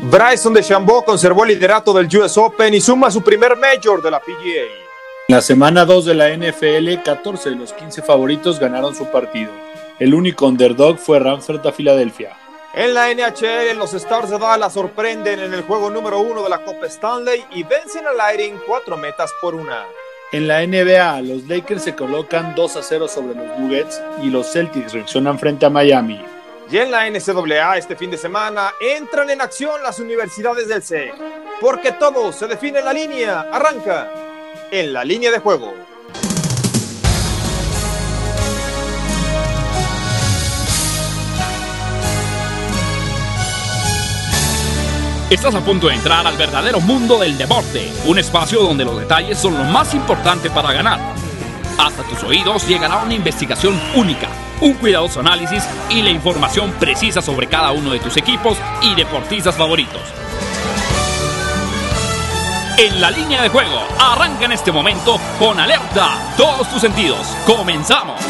Bryson de DeChambeau conservó el liderato del US Open y suma su primer Major de la PGA. En la semana 2 de la NFL, 14 de los 15 favoritos ganaron su partido. El único underdog fue Ramford a Filadelfia. En la NHL, los Stars de Dallas sorprenden en el juego número uno de la Copa Stanley y vencen al Lightning cuatro metas por una. En la NBA, los Lakers se colocan 2 a 0 sobre los Nuggets y los Celtics reaccionan frente a Miami. Y en la NCAA este fin de semana entran en acción las universidades del C, porque todo se define en la línea. Arranca en la línea de juego. Estás a punto de entrar al verdadero mundo del deporte, un espacio donde los detalles son lo más importante para ganar. Hasta tus oídos llegará una investigación única, un cuidadoso análisis y la información precisa sobre cada uno de tus equipos y deportistas favoritos. En la línea de juego, arranca en este momento con alerta todos tus sentidos. Comenzamos.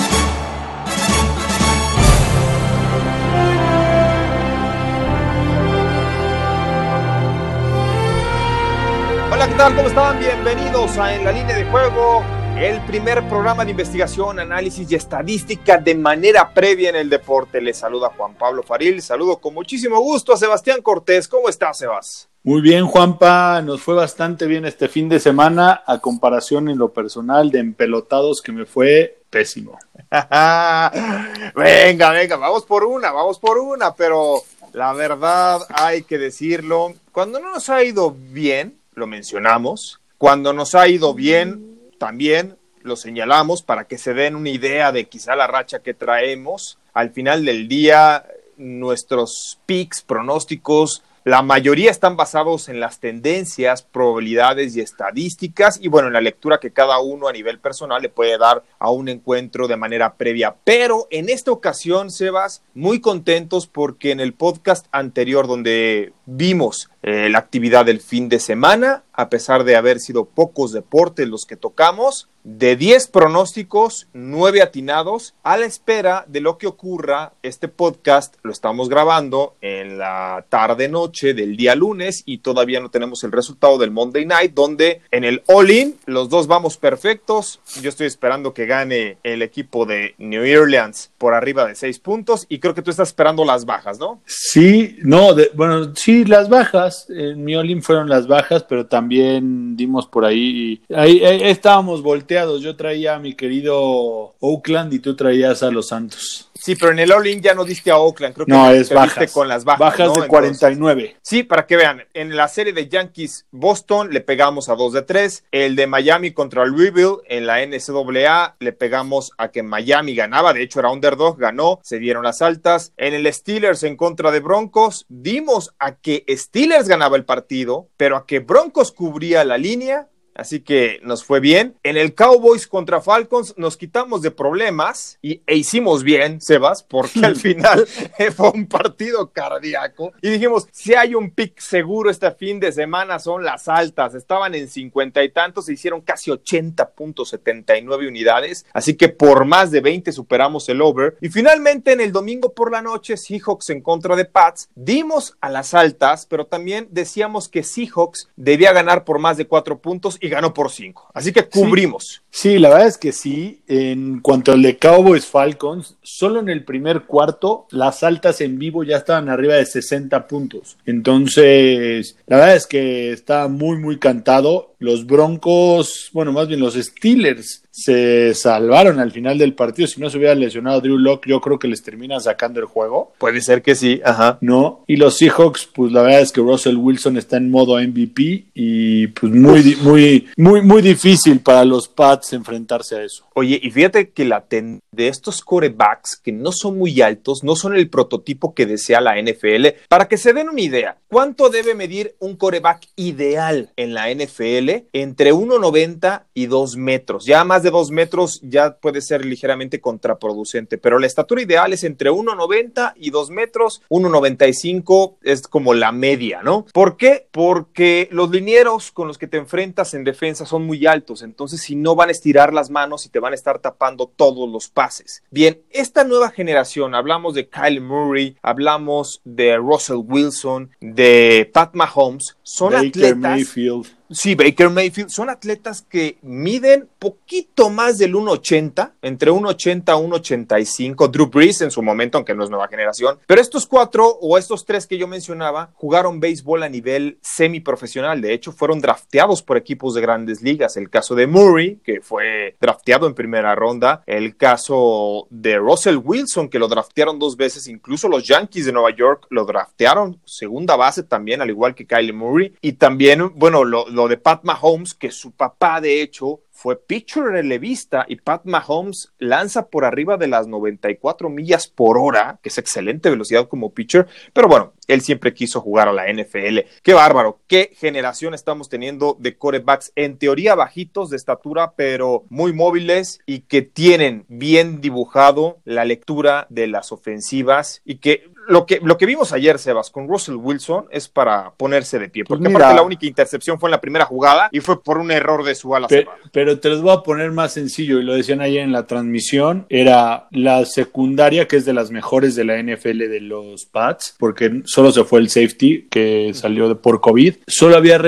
Hola, ¿qué tal? ¿Cómo están? Bienvenidos a En la línea de juego, el primer programa de investigación, análisis y estadística de manera previa en el deporte. Les saluda Juan Pablo Faril. Saludo con muchísimo gusto a Sebastián Cortés. ¿Cómo estás, Sebas? Muy bien, Juanpa. Nos fue bastante bien este fin de semana, a comparación en lo personal de empelotados que me fue pésimo. venga, venga, vamos por una, vamos por una, pero la verdad hay que decirlo. Cuando no nos ha ido bien, lo mencionamos. Cuando nos ha ido bien, también lo señalamos para que se den una idea de quizá la racha que traemos. Al final del día, nuestros picks, pronósticos, la mayoría están basados en las tendencias, probabilidades y estadísticas y bueno, en la lectura que cada uno a nivel personal le puede dar a un encuentro de manera previa. Pero en esta ocasión, Sebas, muy contentos porque en el podcast anterior donde vimos eh, la actividad del fin de semana, a pesar de haber sido pocos deportes los que tocamos, de 10 pronósticos, 9 atinados, a la espera de lo que ocurra. Este podcast lo estamos grabando en la tarde-noche del día lunes y todavía no tenemos el resultado del Monday Night, donde en el All-In los dos vamos perfectos. Yo estoy esperando que gane el equipo de New Orleans por arriba de 6 puntos y creo que tú estás esperando las bajas, ¿no? Sí, no, bueno, sí, las bajas. En mi All-In fueron las bajas, pero también dimos por ahí. Ahí, ahí estábamos volteando yo traía a mi querido Oakland y tú traías a los Santos. Sí, pero en el All-In ya no diste a Oakland, creo que no, es bajas. con las bajas. Bajas de 49. Entonces, sí, para que vean, en la serie de Yankees Boston le pegamos a 2 de 3, el de Miami contra Louisville en la NCAA le pegamos a que Miami ganaba, de hecho era underdog, ganó, se dieron las altas. En el Steelers en contra de Broncos dimos a que Steelers ganaba el partido, pero a que Broncos cubría la línea Así que nos fue bien. En el Cowboys contra Falcons nos quitamos de problemas y, e hicimos bien, Sebas, porque al final fue un partido cardíaco. Y dijimos, si hay un pick seguro este fin de semana son las altas. Estaban en cincuenta y tantos, se hicieron casi 80.79 unidades. Así que por más de 20 superamos el over. Y finalmente en el domingo por la noche, Seahawks en contra de Pats, dimos a las altas, pero también decíamos que Seahawks debía ganar por más de cuatro puntos y ganó por cinco. Así que cubrimos. Sí, sí, la verdad es que sí. En cuanto al de Cowboys Falcons, solo en el primer cuarto las altas en vivo ya estaban arriba de 60 puntos. Entonces, la verdad es que está muy, muy cantado. Los Broncos, bueno, más bien los Steelers se salvaron al final del partido. Si no se hubiera lesionado Drew Locke, yo creo que les terminan sacando el juego. Puede ser que sí, ajá. No. Y los Seahawks, pues la verdad es que Russell Wilson está en modo MVP y pues muy, muy, muy, muy difícil para los Pats enfrentarse a eso. Oye, y fíjate que la ten de estos corebacks que no son muy altos, no son el prototipo que desea la NFL. Para que se den una idea, ¿cuánto debe medir un coreback ideal en la NFL? Entre 1,90 y 2 metros. Ya más de dos metros ya puede ser ligeramente contraproducente, pero la estatura ideal es entre 1,90 y 2 metros, 1,95 es como la media, ¿no? ¿Por qué? Porque los linieros con los que te enfrentas en defensa son muy altos, entonces si no van a estirar las manos y te van a estar tapando todos los pases. Bien, esta nueva generación, hablamos de Kyle Murray, hablamos de Russell Wilson, de Pat Mahomes, son Baker atletas. Mayfield. Sí, Baker Mayfield son atletas que miden poquito más del 1.80, entre 1.80 a 1.85. Drew Brees en su momento, aunque no es nueva generación. Pero estos cuatro o estos tres que yo mencionaba jugaron béisbol a nivel semiprofesional. De hecho, fueron drafteados por equipos de grandes ligas. El caso de Murray, que fue drafteado en primera ronda. El caso de Russell Wilson, que lo draftearon dos veces. Incluso los Yankees de Nueva York lo draftearon segunda base también, al igual que Kyle Murray. Y también, bueno, lo, lo de Pat Mahomes, que su papá, de hecho, fue pitcher relevista y Pat Mahomes lanza por arriba de las 94 millas por hora, que es excelente velocidad como pitcher, pero bueno, él siempre quiso jugar a la NFL. Qué bárbaro, qué generación estamos teniendo de corebacks en teoría bajitos de estatura, pero muy móviles y que tienen bien dibujado la lectura de las ofensivas y que lo que, lo que vimos ayer, Sebas, con Russell Wilson es para ponerse de pie, porque Pues mira. aparte la única intercepción fue en la primera jugada y fue por un error de su ala Pe- cerrada. Pero, te los voy a poner más sencillo, y lo decían ayer en la transmisión, era la secundaria, que es de las mejores de la NFL de los Pats, porque solo se fue el safety, que salió de, por COVID. Solo, había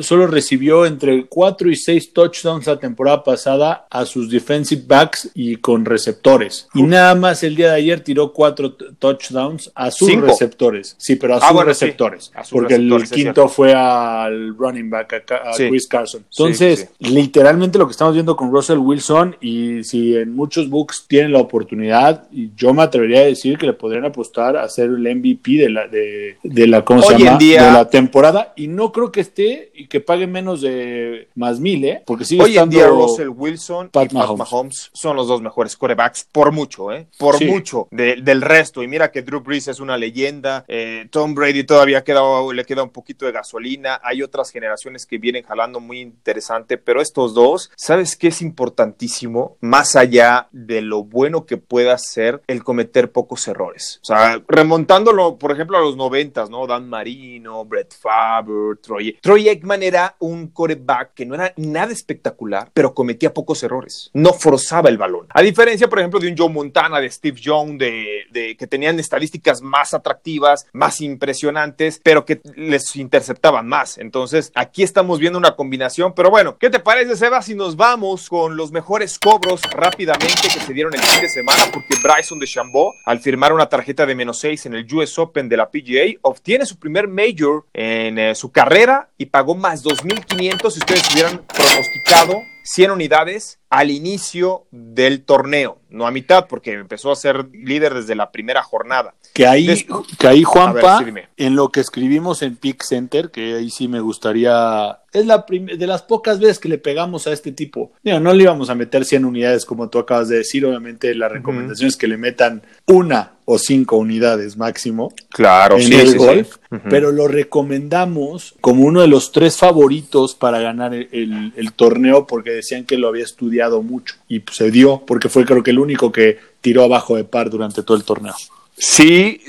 solo recibió entre 4 y 6 touchdowns la temporada pasada a sus defensive backs y con receptores. Y nada más el día de ayer tiró 4 touchdowns a sus Cinco. receptores. Sí, pero a Ah, sus sí. receptores. A sus porque receptores, el quinto fue al running back, a, a Sí. Chris Carson. Entonces, sí, literalmente lo que estamos viendo con Russell Wilson y si en muchos books tienen la oportunidad, y yo me atrevería a decir que le podrían apostar a ser el MVP de la de, de la ¿cómo se en llama? día- de la temporada y no creo que esté y que pague menos de más mil, ¿eh? Porque sigue Hoy en estando día Russell Wilson Pat y Pat Mahomes. Mahomes. son los dos mejores corebacks por mucho, ¿eh? Por mucho de- del resto. Y mira que Drew Brees es una leyenda, eh, Tom Brady todavía le queda un poquito de gasolina, hay otras generaciones que vienen jalando muy interesante, pero estos dos, ¿sabes qué es importantísimo? Más allá de lo bueno que pueda ser el cometer pocos errores. O sea, remontándolo, por ejemplo, a los noventas, ¿no? Dan Marino, Brett Favre, Troy. Troy Aikman era un coreback que no era nada espectacular, pero cometía pocos errores. No forzaba el balón. A diferencia, por ejemplo, de un Joe Montana, de Steve Young, de- que tenían estadísticas más atractivas, más impresionantes, pero que les interceptaban más. Entonces, aquí estamos viendo una combinación. Pero bueno, ¿qué te parece, Seba, si nos vamos con los mejores cobros rápidamente que se dieron el fin de semana? Porque Bryson de Chambó, al firmar una tarjeta de menos 6 en el US Open de la PGA, obtiene su primer major en eh, su carrera y pagó más 2.500 si ustedes hubieran pronosticado 100 unidades al inicio del torneo, no a mitad, porque empezó a ser líder desde la primera jornada. que ahí, que ahí Juanpa, ver, sí, dime. en lo que escribimos en Pick Center, que ahí sí me gustaría, es la de las pocas veces que le pegamos a este tipo. Digo, no le íbamos a meter 100 unidades como tú acabas de decir, obviamente la recomendación es que le metan una o cinco unidades máximo. Claro, en el golf, pero lo recomendamos como uno de los tres favoritos para ganar el, el- el torneo porque decían que lo había estudiado mucho y pues, se dio porque fue creo que el único que tiró abajo de par durante todo el torneo. Sí,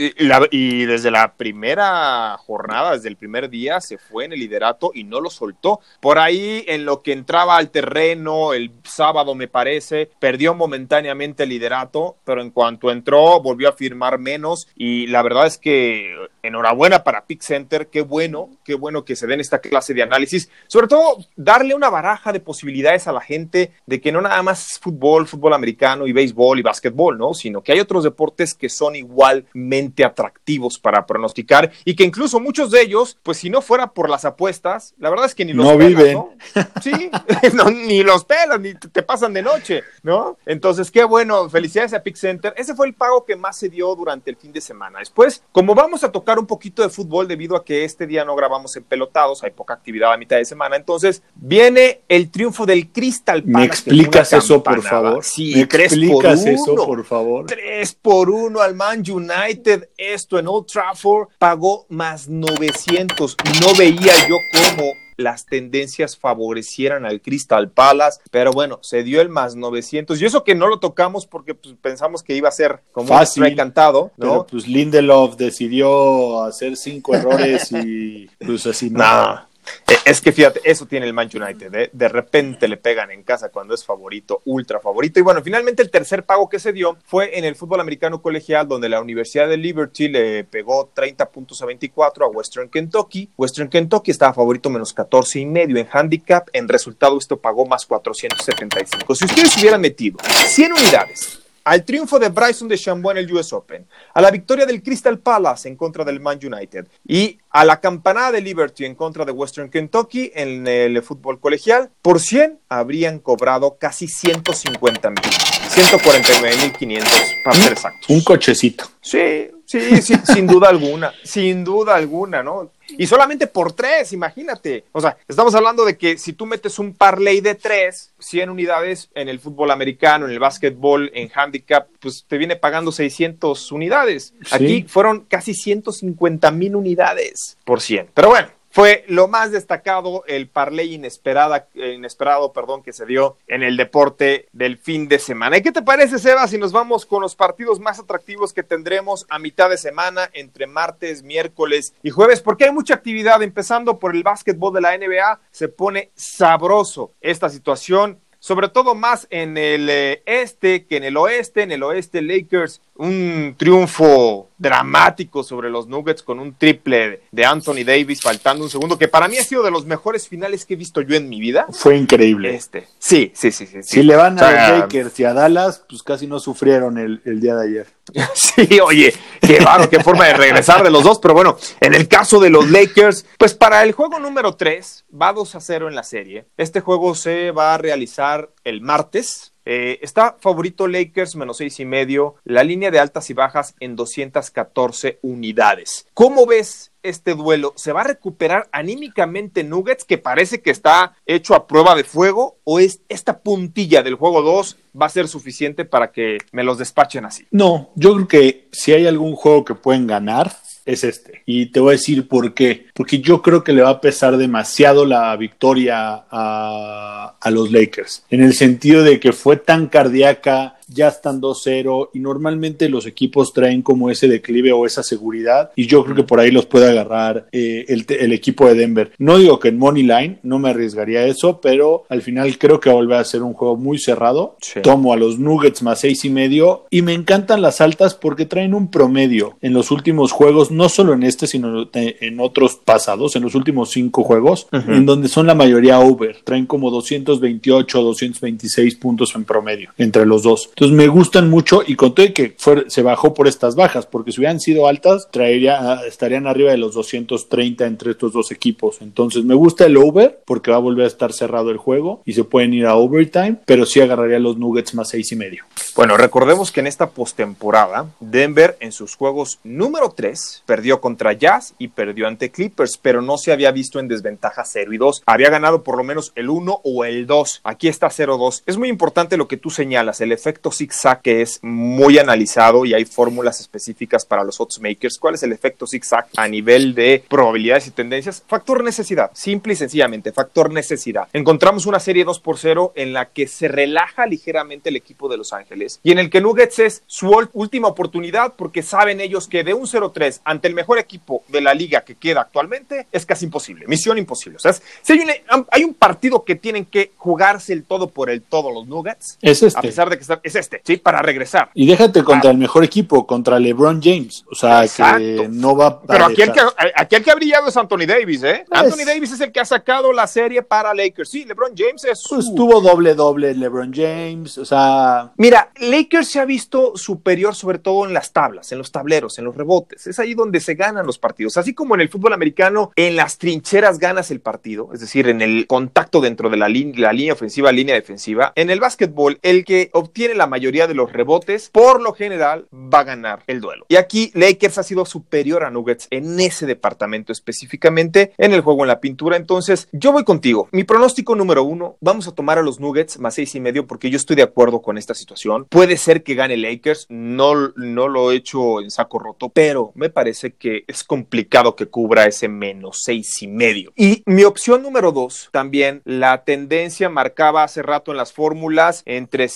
y, desde la primera jornada, desde el primer día, se fue en el liderato y no lo soltó. Por ahí, en lo que entraba al terreno, el sábado me parece, perdió momentáneamente el liderato, pero en cuanto entró, volvió a firmar menos. Y la verdad es que enhorabuena para Pick Center, qué bueno, qué bueno que se den esta clase de análisis. Sobre todo, darle una baraja de posibilidades a la gente de que no nada más fútbol, fútbol americano y béisbol y básquetbol, ¿no? Sino que hay otros deportes que son igualmente atractivos para pronosticar y que incluso muchos de ellos, pues si no fuera por las apuestas, la verdad es que ni los No pelas, viven. ¿no? Sí, no, ni los pelas, ni te pasan de noche, ¿no? Entonces, qué bueno, felicidades a Pick Center. Ese fue el pago que más se dio durante el fin de semana. Después, como vamos a tocar un poquito de fútbol debido a que este día no grabamos en pelotados, hay poca actividad a mitad de semana, entonces viene el triunfo del Crystal Palace. ¿Me explicas eso, por favor? Sí, ¿Me tres por explicas eso, uno. por favor? 3 por 1 al Man United. Esto en Old Trafford pagó más 900. No veía yo cómo las tendencias favorecieran al Crystal Palace, pero bueno, se dio el más 900 y eso que no lo tocamos porque pues, pensamos que iba a ser como Fácil, un cantado, ¿no? Pero pues Lindelof decidió hacer cinco errores y pues así no. Nah. Eh, Es que fíjate, eso tiene el Man United. ¿eh? De repente le pegan en casa cuando es favorito, ultra favorito. Y bueno, finalmente el tercer pago que se dio fue en el fútbol americano colegial, donde la Universidad de Liberty le pegó 30 puntos a 24 a Western Kentucky. Western Kentucky estaba favorito menos 14 y medio en handicap. En resultado, esto pagó más 475. Si ustedes hubieran metido 100 unidades al triunfo de Bryson de Chambeau en el US Open, a la victoria del Crystal Palace en contra del Man United y a la campanada de Liberty en contra de Western Kentucky en el fútbol colegial, por 100 habrían cobrado casi 150 mil, 149 mil 500 para ser exactos. Un cochecito. Sí, sí, sí, sin duda alguna, sin duda alguna, ¿no? Y solamente por tres, imagínate. O sea, estamos hablando de que si tú metes un parlay de tres, 100 unidades en el fútbol americano, en el básquetbol, en handicap, pues te viene pagando 600 unidades. Sí. Aquí fueron casi 150 mil unidades por 100. Pero bueno, fue lo más destacado el parlay inesperada, eh, inesperado perdón, que se dio en el deporte del fin de semana. ¿Y qué te parece, Seba, si nos vamos con los partidos más atractivos que tendremos a mitad de semana entre martes, miércoles y jueves? Porque hay mucha actividad, empezando por el básquetbol de la NBA. Se pone sabroso esta situación sobre todo más en el eh, este que en el oeste. En el oeste, Lakers, un triunfo dramático sobre los Nuggets con un triple de Anthony Davis faltando un segundo, que para mí ha sido de los mejores finales que he visto yo en mi vida. Fue increíble. Este, sí, sí, sí, sí. Si le van a O sea, los Lakers y a Dallas, pues casi no sufrieron el, el día de ayer. Sí, oye, qué raro, qué forma de regresar de los dos, pero bueno, en el caso de los Lakers, pues para el juego número 3 va 2 a 0 en la serie. Este juego se va a realizar el martes. Eh, está favorito Lakers menos seis y medio, la línea de altas y bajas en 214 unidades. ¿Cómo ves este duelo? ¿Se va a recuperar anímicamente Nuggets, que parece que está hecho a prueba de fuego, o es esta puntilla del juego 2 va a ser suficiente para que me los despachen así? No, yo creo que si hay algún juego que pueden ganar, es este. Y te voy a decir por qué. Porque yo creo que le va a pesar demasiado la victoria a, a los Lakers. En el sentido de que fue tan cardíaca, ya están 2-0 y normalmente los equipos traen como ese declive o esa seguridad y yo creo que por ahí los puede agarrar eh, el, el, equipo de Denver. No digo que en Money Line, no me arriesgaría eso, pero al final creo que va a volver a ser un juego muy cerrado. Sí. Tomo a los Nuggets más seis y medio y me encantan las altas porque traen un promedio en los últimos juegos, no solo en este, sino en otros pasados, en los últimos cinco juegos, uh -huh. en donde son la mayoría over. Traen como 228, 226 puntos en promedio entre los dos. Entonces me gustan mucho y conté que fue, se bajó por estas bajas, porque si hubieran sido altas, traería, estarían arriba de los 230 entre estos dos equipos. Entonces me gusta el over porque va a volver a estar cerrado el juego y se pueden ir a overtime, pero sí agarraría los Nuggets más seis y medio. Bueno, recordemos que en esta postemporada, Denver en sus juegos número 3 perdió contra Jazz y perdió ante Clippers, pero no se había visto en desventaja 0 y 2. Había ganado por lo menos el 1 o el 2. Aquí está 0-2. Es muy importante lo que tú señalas, el efecto zigzag que es muy analizado y hay fórmulas específicas para los odds makers. ¿Cuál es el efecto zigzag a nivel de probabilidades y tendencias? Factor necesidad, simple y sencillamente, factor necesidad. Encontramos una serie 2 por 0 en la que se relaja ligeramente el equipo de Los Ángeles y en el que Nuggets es su última oportunidad porque saben ellos que de un 0-3 ante el mejor equipo de la liga que queda actualmente es casi imposible, misión imposible. O sea, si hay un, hay un partido que tienen que jugarse el todo por el todo los Nuggets, es este. a pesar de que está, es este, sí, para regresar. Y déjate contra ah. el mejor equipo, contra LeBron James. O sea, Exacto. que no va a. Pero aquí el, que, aquí el, que, ha brillado es Anthony Davis, ¿eh? Anthony Davis es el que ha sacado la serie para Lakers. Sí, LeBron James es. Su... Pues tuvo doble-doble LeBron James. O sea. Mira, Lakers se ha visto superior, sobre todo en las tablas, en los tableros, en los rebotes. Es ahí donde se ganan los partidos. Así como en el fútbol americano, en las trincheras ganas el partido, es decir, en el contacto dentro de la, línea, la línea ofensiva, línea defensiva. En el básquetbol, el que obtiene la mayoría de los rebotes, por lo general va a ganar el duelo. Y aquí Lakers ha sido superior a Nuggets en ese departamento específicamente, en el juego en la pintura. Entonces, yo voy contigo. Mi pronóstico número uno, vamos a tomar a los Nuggets más seis y medio porque yo estoy de acuerdo con esta situación. Puede ser que gane Lakers, no, no lo he hecho en saco roto, pero me parece que es complicado que cubra ese menos seis y medio. Y mi opción número dos, también la tendencia marcaba hace rato en las fórmulas entre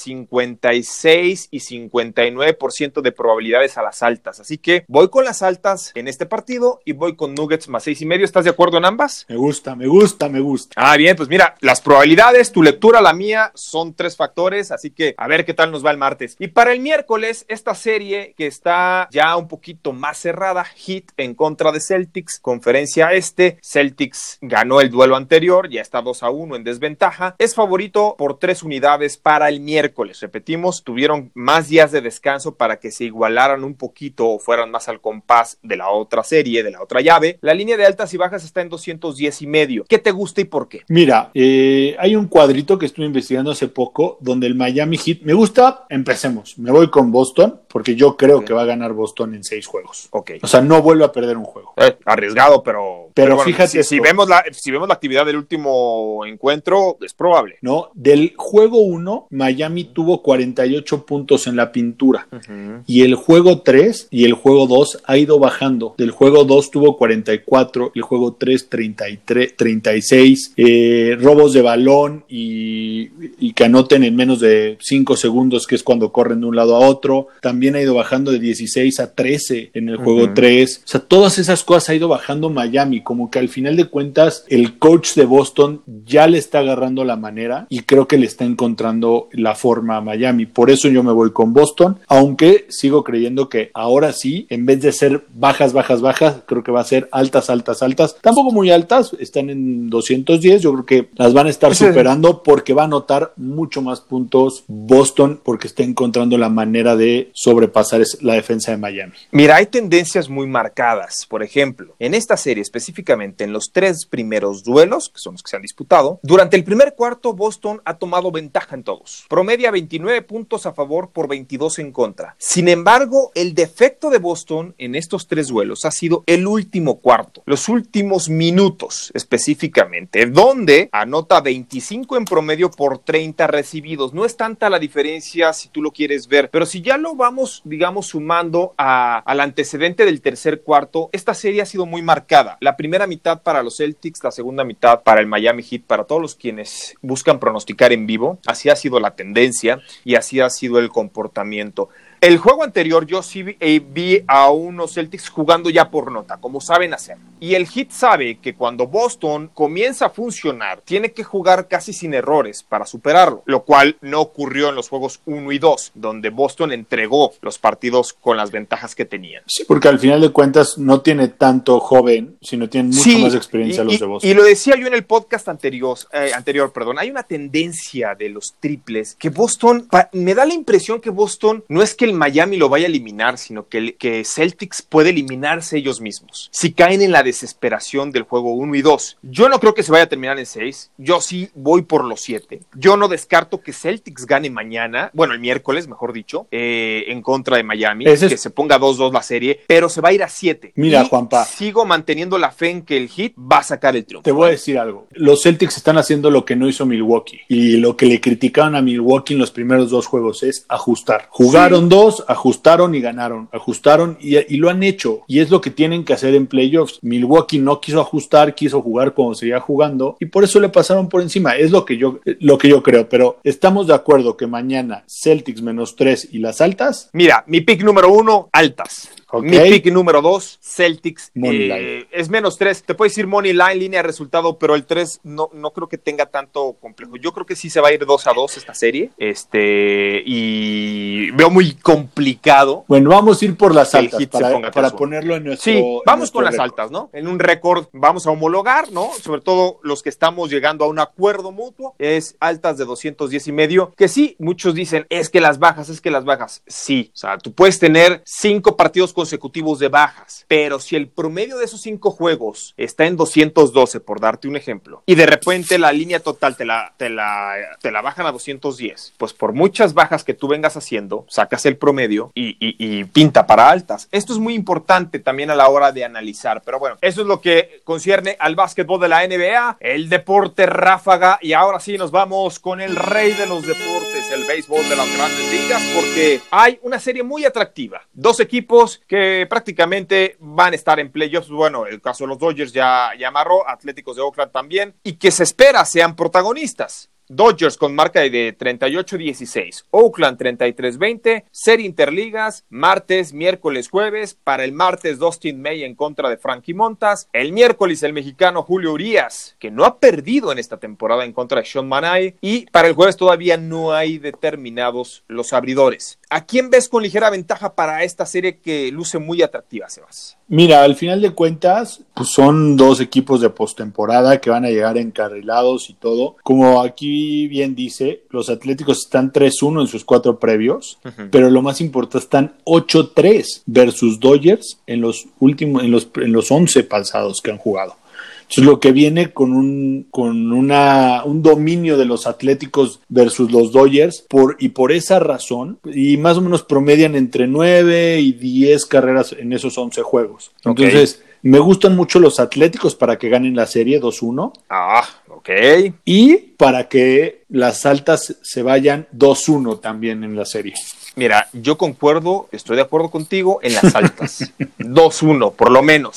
56 y 59% de probabilidades a las altas. Así que voy con las altas en este partido y voy con Nuggets más seis y medio. ¿Estás de acuerdo en ambas? Me gusta, me gusta, me gusta. Ah, bien, pues mira, las probabilidades, tu lectura, la mía, son tres factores, así que a ver qué tal nos va el martes. Y para el miércoles, esta serie que está ya un poquito más cerrada, Heat en contra de Celtics, conferencia este, Celtics ganó el duelo anterior, ya está 2 a 1 en desventaja, es favorito por tres unidades para el miércoles. Repetimos, tuvieron más días de descanso para que se igualaran un poquito o fueran más al compás de la otra serie, de la otra llave. La línea de altas y bajas está en 210 y medio. ¿Qué te gusta y por qué? Mira, eh, hay un cuadrito que estuve investigando hace poco donde el Miami Heat me gusta. Empecemos. Me voy con Boston porque yo creo que va a ganar Boston en seis juegos. Ok. O sea, no vuelve a perder un juego. Eh, arriesgado, pero. Pero bueno, fíjate si, vemos la, si vemos la actividad del último encuentro, es probable. ¿no? Del juego 1, Miami tuvo 48 puntos en la pintura. Y el juego 3 y el juego 2 ha ido bajando. Del juego 2 tuvo 44, el juego 3 33, 36, eh, robos de balón y, y que anoten en menos de 5 segundos, que es cuando corren de un lado a otro. También ha ido bajando de 16 a 13 en el juego Ujú. 3. O sea, todas esas cosas ha ido bajando Miami, como que al final de cuentas el coach de Boston ya le está agarrando la manera y creo que le está encontrando la forma a Miami. Por eso yo me voy con Boston, aunque sigo creyendo que ahora sí, en vez de ser bajas, bajas, bajas, creo que va a ser altas, altas, altas. Tampoco muy altas, están en 210, yo creo que las van a estar superando porque va a anotar mucho más puntos Boston porque está encontrando la manera de sobrepasar la defensa de Miami. Mira, hay tendencias muy marcadas. Por ejemplo, en esta serie específicamente, en los tres primeros duelos, que son los que se han disputado, durante el primer cuarto Boston ha tomado ventaja en todos. Promedia 29 puntos a favor por 22 en contra. Sin embargo, el defecto de Boston en estos tres duelos ha sido el último cuarto, los últimos minutos específicamente, donde anota 25 en promedio por 30 recibidos. No es tanta la diferencia si tú lo quieres ver, pero si ya lo vamos, digamos, sumando a- al antecedente del tercer cuarto, esta serie ha sido muy marcada. La primera mitad para los Celtics, la segunda mitad para el Miami Heat, para todos los quienes buscan pronosticar en vivo. Así ha sido la tendencia y así ha sido el comportamiento. El juego anterior yo sí vi, eh, vi a unos Celtics jugando ya por nota, como saben hacer. Y el Heat sabe que cuando Boston comienza a funcionar, tiene que jugar casi sin errores para superarlo, lo cual no ocurrió en los juegos 1 y 2, donde Boston entregó los partidos con las ventajas que tenían. Sí, porque al final de cuentas no tiene tanto joven, sino tiene mucho Sí, más experiencia y, los de Boston. y lo decía yo en el podcast anterior, eh, anterior, perdón, hay una tendencia de los triples que Boston, me da la impresión que Boston no es que el Miami lo vaya a eliminar, sino que, el- que Celtics puede eliminarse ellos mismos. Si caen en la desesperación del juego 1 y 2. Yo no creo que se vaya a terminar en 6, yo sí voy por los 7. Yo no descarto que Celtics gane mañana, bueno, el miércoles, mejor dicho, eh, en contra de Miami, Ese es- que se ponga 2-2 la serie, pero se va a ir a 7. Mira, Y Juanpa. Sigo manteniendo la fe en que el Heat va a sacar el triunfo. Te voy a decir algo. Los Celtics están haciendo lo que no hizo Milwaukee. Y lo que le criticaron a Milwaukee en los primeros dos juegos es ajustar. Jugaron ajustaron y ganaron. Ajustaron y, y lo han hecho. Y es lo que tienen que hacer en playoffs. Milwaukee no quiso ajustar, quiso jugar como seguía jugando. Y por eso le pasaron por encima. Es lo que yo, lo que yo creo. Pero estamos de acuerdo que mañana Celtics menos tres y las altas. Mira, mi pick número uno, altas. Ok. Mi pick número dos, Celtics. Money eh, es menos tres. Te puedo decir money line, línea de resultado, pero el tres no, no creo que tenga tanto complejo. Yo creo que sí se va a ir dos a dos esta serie. Este, y veo muy complicado. Bueno, vamos a ir por las altas para, para 3-1. ponerlo en nuestro. Sí, vamos nuestro con las altas, ¿no? En un récord vamos a homologar, ¿no? Sobre todo los que estamos llegando a un acuerdo mutuo, es altas de 210 y medio, que sí, muchos dicen, es que las bajas, es que las bajas, sí, o sea, tú puedes tener cinco partidos consecutivos de bajas, pero si el promedio de esos cinco juegos está en 212, por darte un ejemplo, y de repente la línea total te la, te la, te la bajan a 210, pues por muchas bajas que tú vengas haciendo, sacas el promedio y, pinta para altas. Esto es muy importante también a la hora de analizar, pero bueno, eso es lo que concierne al básquetbol de la NBA, el deporte ráfaga, y ahora sí nos vamos con el rey de los deportes, el béisbol de las grandes ligas, porque hay una serie muy atractiva. Dos equipos que prácticamente van a estar en playoffs. Bueno, el caso de los Dodgers ya, ya amarró, Atléticos de Oakland también, y que se espera sean protagonistas. Dodgers con marca de 38-16, Oakland 33-20, serie interligas, martes, miércoles, jueves. Para el martes, Dustin May en contra de Frankie Montas. El miércoles, el mexicano Julio Urias, que no ha perdido en esta temporada en contra de Sean Manay. Y para el jueves todavía no hay determinados los abridores. ¿A quién ves con ligera ventaja para esta serie que luce muy atractiva, Sebas? Mira, al final de cuentas, pues son dos equipos de postemporada que van a llegar encarrilados y todo. Como aquí bien dice, los Atléticos están 3-1 en sus cuatro previos, pero lo más importante están 8-3 versus Dodgers en los últimos, en los, en los 11 pasados que han jugado. Entonces, lo que viene con un, con una, un dominio de los Atléticos versus los Dodgers, por, y por esa razón, y más o menos promedian entre 9 y 10 carreras en esos 11 juegos. Entonces, me gustan mucho los Atléticos para que ganen la serie 2-1 Ah, ok. y para que las altas se vayan 2-1 también en la serie. Mira, yo concuerdo, estoy de acuerdo contigo en las altas. 2-1, por lo menos.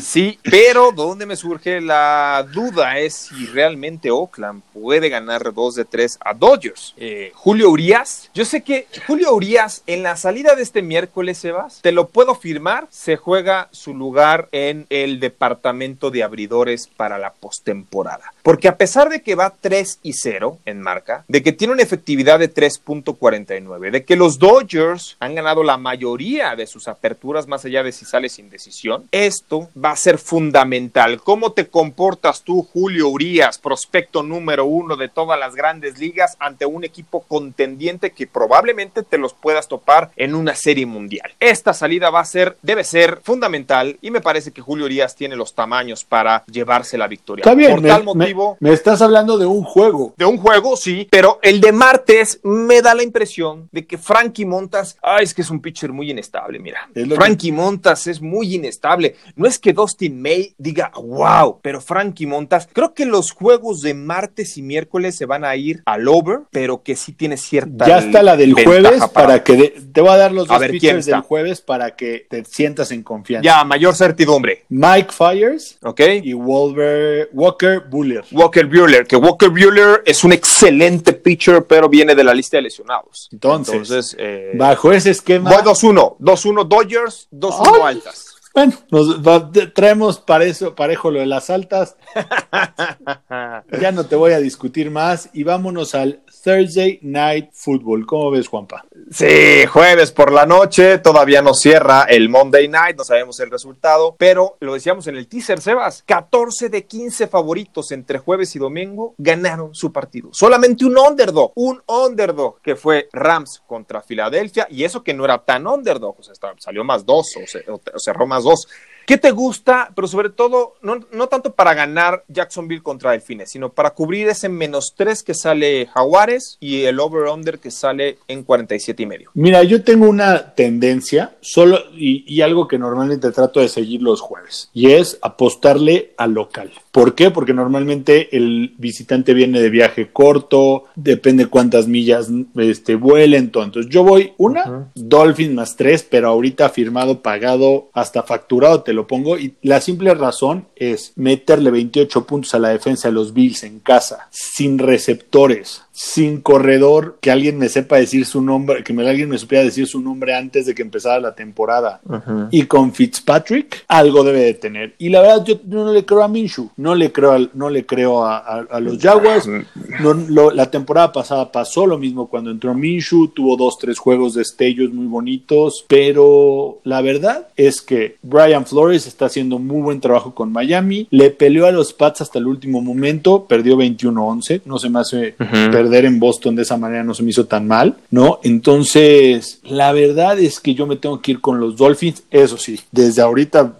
Sí, pero donde me surge la duda es si realmente Oakland puede ganar 2 de 3 a Dodgers. Eh, Julio Urias, yo sé que Julio Urias en la salida de este miércoles, Sebas, te lo puedo firmar, se juega su lugar en el departamento de abridores para la postemporada. Porque a pesar de que va 3 y 0 en marca, de que tiene una efectividad de 3.49, de que los Dodgers han ganado la mayoría de sus aperturas más allá de si sale sin decisión, esto a ser fundamental. ¿Cómo te comportas tú, Julio Urias, prospecto número uno de todas las grandes ligas, ante un equipo contendiente que probablemente te los puedas topar en una serie mundial? Esta salida va a ser, debe ser fundamental y me parece que Julio Urias tiene los tamaños para llevarse la victoria. Está bien, Por me, tal motivo, me estás hablando de un juego. de un juego, sí, pero el de martes me da la impresión de que Frankie Montas, ay, es que es un pitcher muy inestable, mira. Frankie Montas es muy inestable. No es que Dustin May diga, wow, pero Frankie Montas, creo que los juegos de martes y miércoles se van a ir al over, pero que sí tiene cierta Ya está la del jueves para, que de- te voy a dar los A dos ver, ¿quién pitchers del jueves para que te sientas en confianza. Ya, mayor certidumbre, Mike Fires ¿ok? y Wolver, Walker Buller. Walker Buehler, que Walker Buehler es un excelente pitcher, pero viene de la lista de lesionados. Entonces, eh, Bajo ese esquema, Voy 2-1, 2-1 Dodgers, 2-1 Ay. altas. Bueno, nos va- traemos parejo, parejo lo de las altas. Ya no te voy a discutir más y vámonos al Thursday Night Football. ¿Cómo ves, Juanpa? Sí, jueves por la noche, todavía no cierra el Monday Night, no sabemos el resultado, pero lo decíamos en el teaser, Sebas, 14 de 15 favoritos entre jueves y domingo ganaron su partido. Solamente un underdog, un underdog que fue Rams contra Filadelfia y eso que no era tan underdog, o sea, salió más dos o, se- o cerró más dos. ¿Qué te gusta? Pero sobre todo, no, no tanto para ganar Jacksonville contra Delfines, sino para cubrir ese menos 3 que sale Jaguares y el over-under que sale en 47 y medio. Mira, yo tengo una tendencia solo y, y algo que normalmente trato de seguir los jueves y es apostarle al local. ¿Por qué? Porque normalmente el visitante viene de viaje corto, depende cuántas millas este, vuelen. Entonces yo voy una, Dolphin más tres, pero ahorita firmado, pagado, hasta facturado te lo pongo. Y la simple razón es meterle 28 puntos a la defensa de los Bills en casa, sin receptores, sin corredor que alguien me sepa decir su nombre, que me, alguien me supiera decir su nombre antes de que empezara la temporada. Y con Fitzpatrick, algo debe de tener. Y la verdad, yo, no le creo a Minshew, no le creo, a, no le creo a, los Jaguars. No, la temporada pasada pasó lo mismo cuando entró Minshew, tuvo dos, tres juegos de estellos muy bonitos, pero la verdad es que Brian Flores está haciendo muy buen trabajo con Miami, le peleó a los Pats hasta el último momento, perdió 21-11, no se me hace perder en Boston de esa manera, no se me hizo tan mal, ¿no? Entonces, la verdad es que yo me tengo que ir con los Dolphins, eso sí, desde ahorita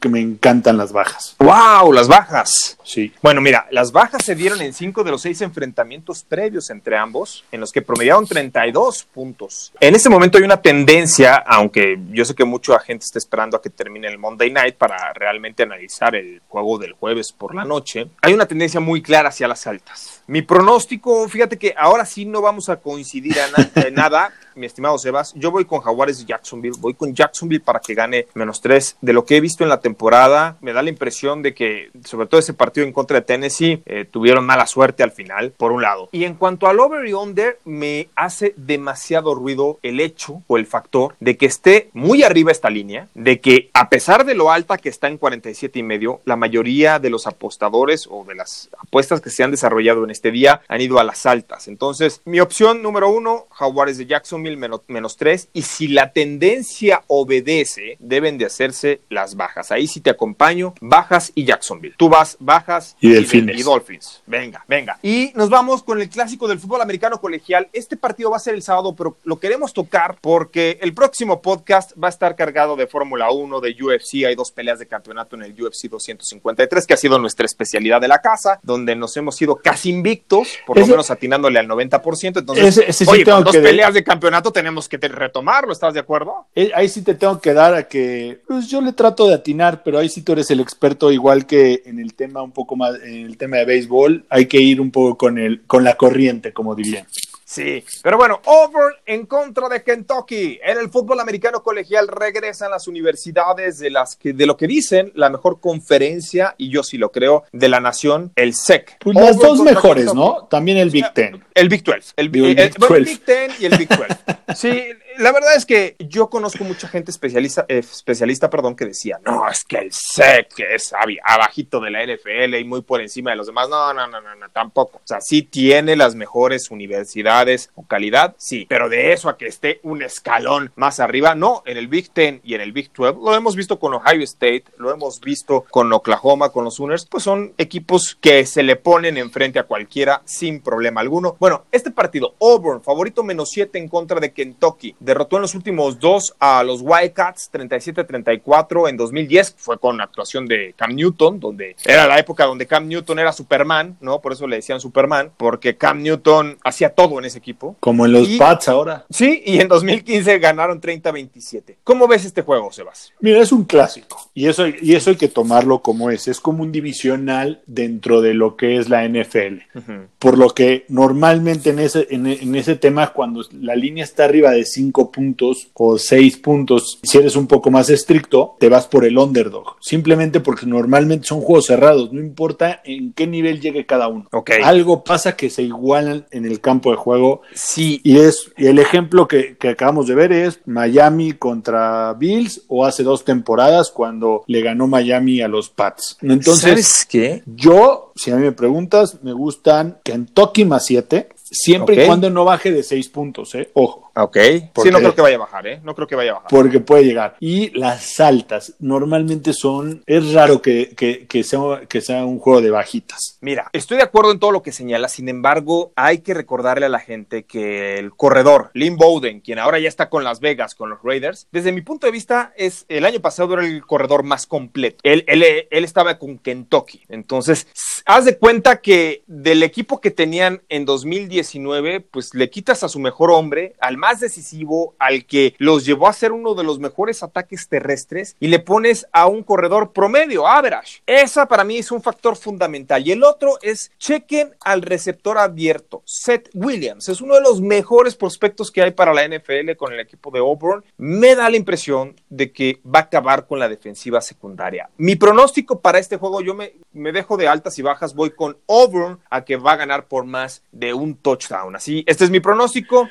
que me encantan las bajas. ¡Wow! Las bajas. Sí. Bueno, mira, las bajas se dieron en cinco de los seis enfrentamientos previos entre ambos, en los que promediaron 32 puntos. En este momento hay una tendencia, aunque yo sé que mucha gente está esperando a que termine el Monday Night para realmente analizar el juego del jueves por la noche, hay una tendencia muy clara hacia las altas. Mi pronóstico, fíjate que ahora sí no vamos a coincidir en nada, mi estimado Sebas. Yo voy con Jaguares y Jacksonville, voy con Jacksonville para que gane menos tres. De lo que he visto en la temporada, me da la impresión de que, sobre todo ese partido en contra de Tennessee, eh, tuvieron mala suerte al final, por un lado. Y en cuanto al over y under, me hace demasiado ruido el hecho o el factor de que esté muy arriba esta línea, de que a pesar de lo alta que está en 47 y medio, la mayoría de los apostadores o de las apuestas que se han desarrollado en este día han ido a las altas. Entonces, mi opción número uno, Jaguares de Jacksonville menos, menos tres. Y si la tendencia obedece, deben de hacerse las bajas Ahí sí te acompaño. Bajas y Jacksonville. Tú vas bajas y, Delfines. y Dolphins. Venga, venga. Y nos vamos con el clásico del fútbol americano colegial. Este partido va a ser el sábado, pero lo queremos tocar porque el próximo podcast va a estar cargado de Fórmula 1, de UFC. Hay dos peleas de campeonato en el UFC 253, que ha sido nuestra especialidad de la casa, donde nos hemos ido casi invictos, por lo menos atinándole al 90%. Entonces, oye, con dos peleas de campeonato tenemos que retomarlo, ¿estás de acuerdo? Eh, ahí sí te tengo que dar a que pues, yo le trato de atinar, pero ahí sí tú eres el experto, igual que en el tema un poco más, en el tema de béisbol, hay que ir un poco con el, con la corriente, como dirían. Sí, pero bueno, over en contra de Kentucky. En el fútbol americano colegial regresan las universidades de las que, de lo que dicen la mejor conferencia, y yo sí lo creo, de la nación, el SEC. Pues las dos mejores, ¿no? También el Big Ten. El Big 12. El, Big, el Big Ten y el Big 12. sí, la verdad es que yo conozco mucha gente especialista, eh, especialista perdón, que decía, no, es que el SEC es abajito de la NFL y muy por encima de los demás. No, no, no, no, no, tampoco. O sea, sí tiene las mejores universidades o calidad, sí, pero de eso a que esté un escalón más arriba, no, en el Big Ten y en el Big 12, lo hemos visto con Ohio State, lo hemos visto con Oklahoma, con los Sooners, pues son equipos que se le ponen enfrente a cualquiera sin problema alguno. Bueno, este partido, Auburn, favorito menos 7 en contra de Kentucky derrotó en los últimos dos a los Wildcats 37-34 en 2010, fue con actuación de Cam Newton, donde era la época donde Cam Newton era Superman, ¿no? Por eso le decían Superman, porque Cam Newton hacía todo en ese equipo. Como en los Pats ahora. Sí, y en 2015 ganaron 30-27. ¿Cómo ves este juego, Sebas? Mira, es un clásico, y eso, y eso hay que tomarlo como es, es como un divisional dentro de lo que es la NFL, por lo que normalmente en ese, en, en ese tema, cuando la línea está arriba de 5 puntos o seis puntos, si eres un poco más estricto, te vas por el underdog. Simplemente porque normalmente son juegos cerrados, no importa en qué nivel llegue cada uno. Okay. Algo pasa que se igualan en el campo de juego. Sí. Y es y el ejemplo que, que acabamos de ver es Miami contra Bills o hace dos temporadas cuando le ganó Miami a los Pats. Entonces, ¿sabes qué? Yo, si a mí me preguntas, me gustan Kentucky más 7, siempre y cuando no baje de 6 puntos, ¿eh? Ojo. Ok. sí, no creo que vaya a bajar, ¿eh? No creo que vaya a bajar. Porque puede llegar. Y las altas normalmente son. Es raro que, que, sea, que sea un juego de bajitas. Mira, estoy de acuerdo en todo lo que señala. Sin embargo, hay que recordarle a la gente que el corredor, Lynn Bowden, quien ahora ya está con Las Vegas, con los Raiders, desde mi punto de vista, es el año pasado era el corredor más completo. Él, él, él estaba con Kentucky. Entonces, haz de cuenta que del equipo que tenían en 2019, pues le quitas a su mejor hombre, al más decisivo, al que los llevó a ser uno de los mejores ataques terrestres y le pones a un corredor promedio, average. Esa para mí es un factor fundamental. Y el otro es chequen al receptor abierto, Seth Williams. Es uno de los mejores prospectos que hay para la NFL con el equipo de Auburn. Me da la impresión de que va a acabar con la defensiva secundaria. Mi pronóstico para este juego, yo me, me dejo de altas y bajas, voy con Auburn a que va a ganar por más de un touchdown. Así, este es mi pronóstico.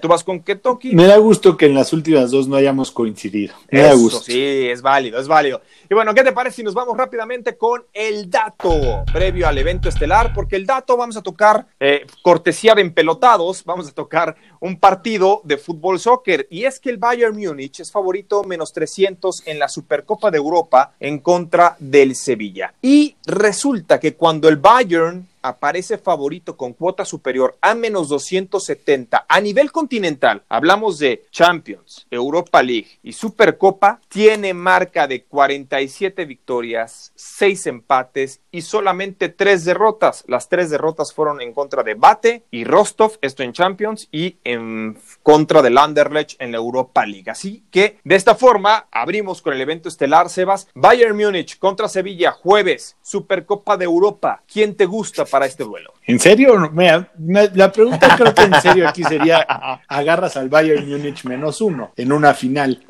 ¿Tú vas con Kentucky? Me da gusto que en las últimas dos no hayamos coincidido. Me da gusto. Sí, es válido, es válido. Y bueno, ¿qué te parece si nos vamos rápidamente con el dato previo al evento estelar? Porque el dato vamos a tocar eh, cortesía de empelotados, vamos a tocar un partido de fútbol soccer. Y es que el Bayern Múnich es favorito menos 300 en la Supercopa de Europa en contra del Sevilla. Y resulta que cuando el Bayern aparece favorito con cuota superior a menos 270 a nivel continental, hablamos de Champions, Europa League y Supercopa, tiene marca de 47 victorias, 6 empates y solamente 3 derrotas. Las 3 derrotas fueron en contra de Bate y Rostov, esto en Champions, y en contra del Anderlecht en la Europa League. Así que de esta forma abrimos con el evento estelar, Sebas. Bayern Múnich contra Sevilla, jueves, Supercopa de Europa. ¿Quién te gusta este duelo? ¿En serio? Mira, la pregunta creo que en serio aquí sería, agarras al Bayern Múnich menos uno en una final.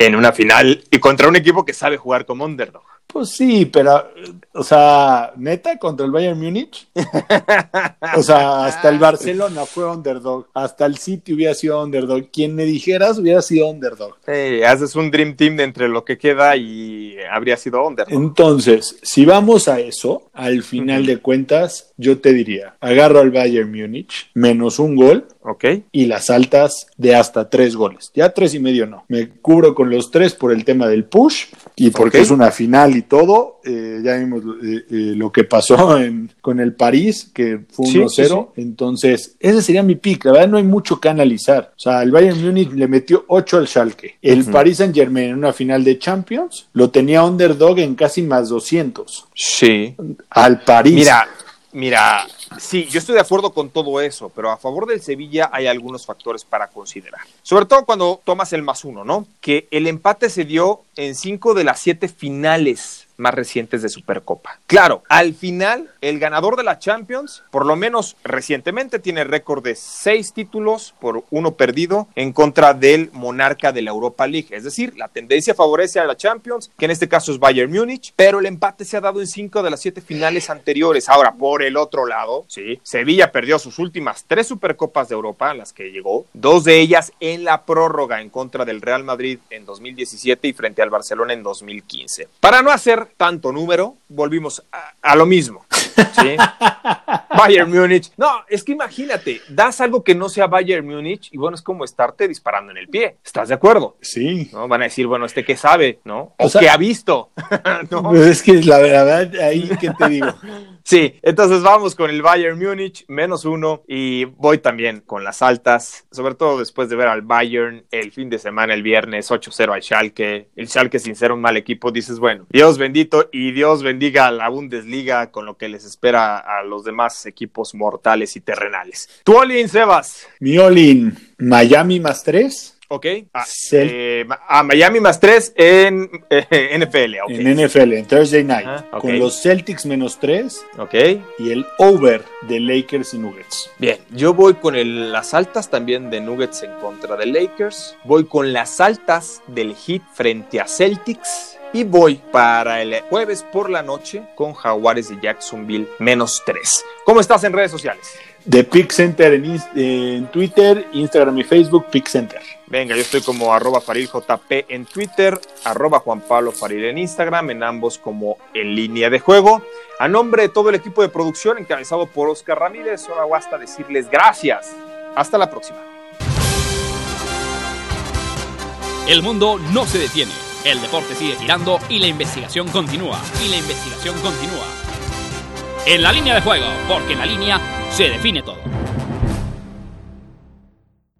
En una final y contra un equipo que sabe jugar como underdog. Pues sí, pero, o sea, neta, contra el Bayern Múnich. o sea, hasta el Barcelona fue underdog. Hasta el City hubiera sido underdog. Quien me dijeras hubiera sido underdog. Sí, haces un Dream Team de entre lo que queda y habría sido underdog. Entonces, si vamos a eso, al final de cuentas, yo te diría, agarro al Bayern Múnich, menos un gol. Ok. Y las altas de hasta tres goles. Ya tres y medio no. Me cubro con los tres por el tema del push y porque es una final y todo. Eh, ya vimos eh, eh, lo que pasó en- con el París, que fue Sí, 1-0. sí, Entonces, ese sería mi pick. La verdad, no hay mucho que analizar. O sea, el Bayern Múnich le metió 8 al Schalke. El Paris Saint Germain en una final de Champions lo tenía underdog en casi más 200. Sí. Al París. Mira, mira, sí, yo estoy de acuerdo con todo eso, pero a favor del Sevilla hay algunos factores para considerar. Sobre todo cuando tomas el más uno, ¿no? Que el empate se dio en cinco de las siete finales más recientes de Supercopa. Claro, al final, el ganador de la Champions, por lo menos recientemente, tiene récord de seis títulos por uno perdido en contra del monarca de la Europa League. Es decir, la tendencia favorece a la Champions, que en este caso es Bayern Múnich, pero el empate se ha dado en cinco de las siete finales anteriores. Ahora, por el otro lado, sí, Sevilla perdió sus últimas tres Supercopas de Europa, a las que llegó, dos de ellas en la prórroga en contra del Real Madrid en 2017 y frente al Barcelona en 2015. Para no hacer tanto número, volvimos a, a lo mismo. ¿sí? Bayern Múnich. No, es que imagínate, das algo que no sea Bayern Múnich y bueno, es como estarte disparando en el pie. ¿Estás de acuerdo? Sí. ¿No? Van a decir, bueno, este que sabe, ¿no? O, O sea- que ha visto. ¿no? Pues es que la verdad, ahí, ¿qué te digo? Sí, entonces vamos con el Bayern Múnich, menos uno, y voy también con las altas, sobre todo después de ver al Bayern el fin de semana, el viernes 8-0 al Schalke, el Schalke sin ser un mal equipo, dices, bueno, Dios bendito y Dios bendiga a la Bundesliga con lo que les espera a los demás equipos mortales y terrenales. Tu Olin, Sebas. Mi all-in, Miami más 3 Ok. Ah, eh, a Miami más 3 en eh, NFL. en NFL, en Thursday Night, con los Celtics menos 3 Ok. y el over de Lakers y Nuggets. Bien, yo voy con el- las altas también de Nuggets en contra de Lakers. Voy con las altas del Heat frente a Celtics. Y voy para el jueves por la noche con Jaguares de Jacksonville menos 3. ¿Cómo estás en redes sociales? De Pick Center en, en Twitter, Instagram y Facebook, Pick Center. Venga, yo estoy como arroba FarilJP en Twitter, arroba Juan Pablo Faril en Instagram, en ambos como en línea de juego. A nombre de todo el equipo de producción encabezado por Oscar Ramírez, ahora basta decirles gracias. Hasta la próxima. El mundo no se detiene. El deporte sigue girando y la investigación continúa. Y la investigación continúa. En la línea de juego, porque en la línea se define todo.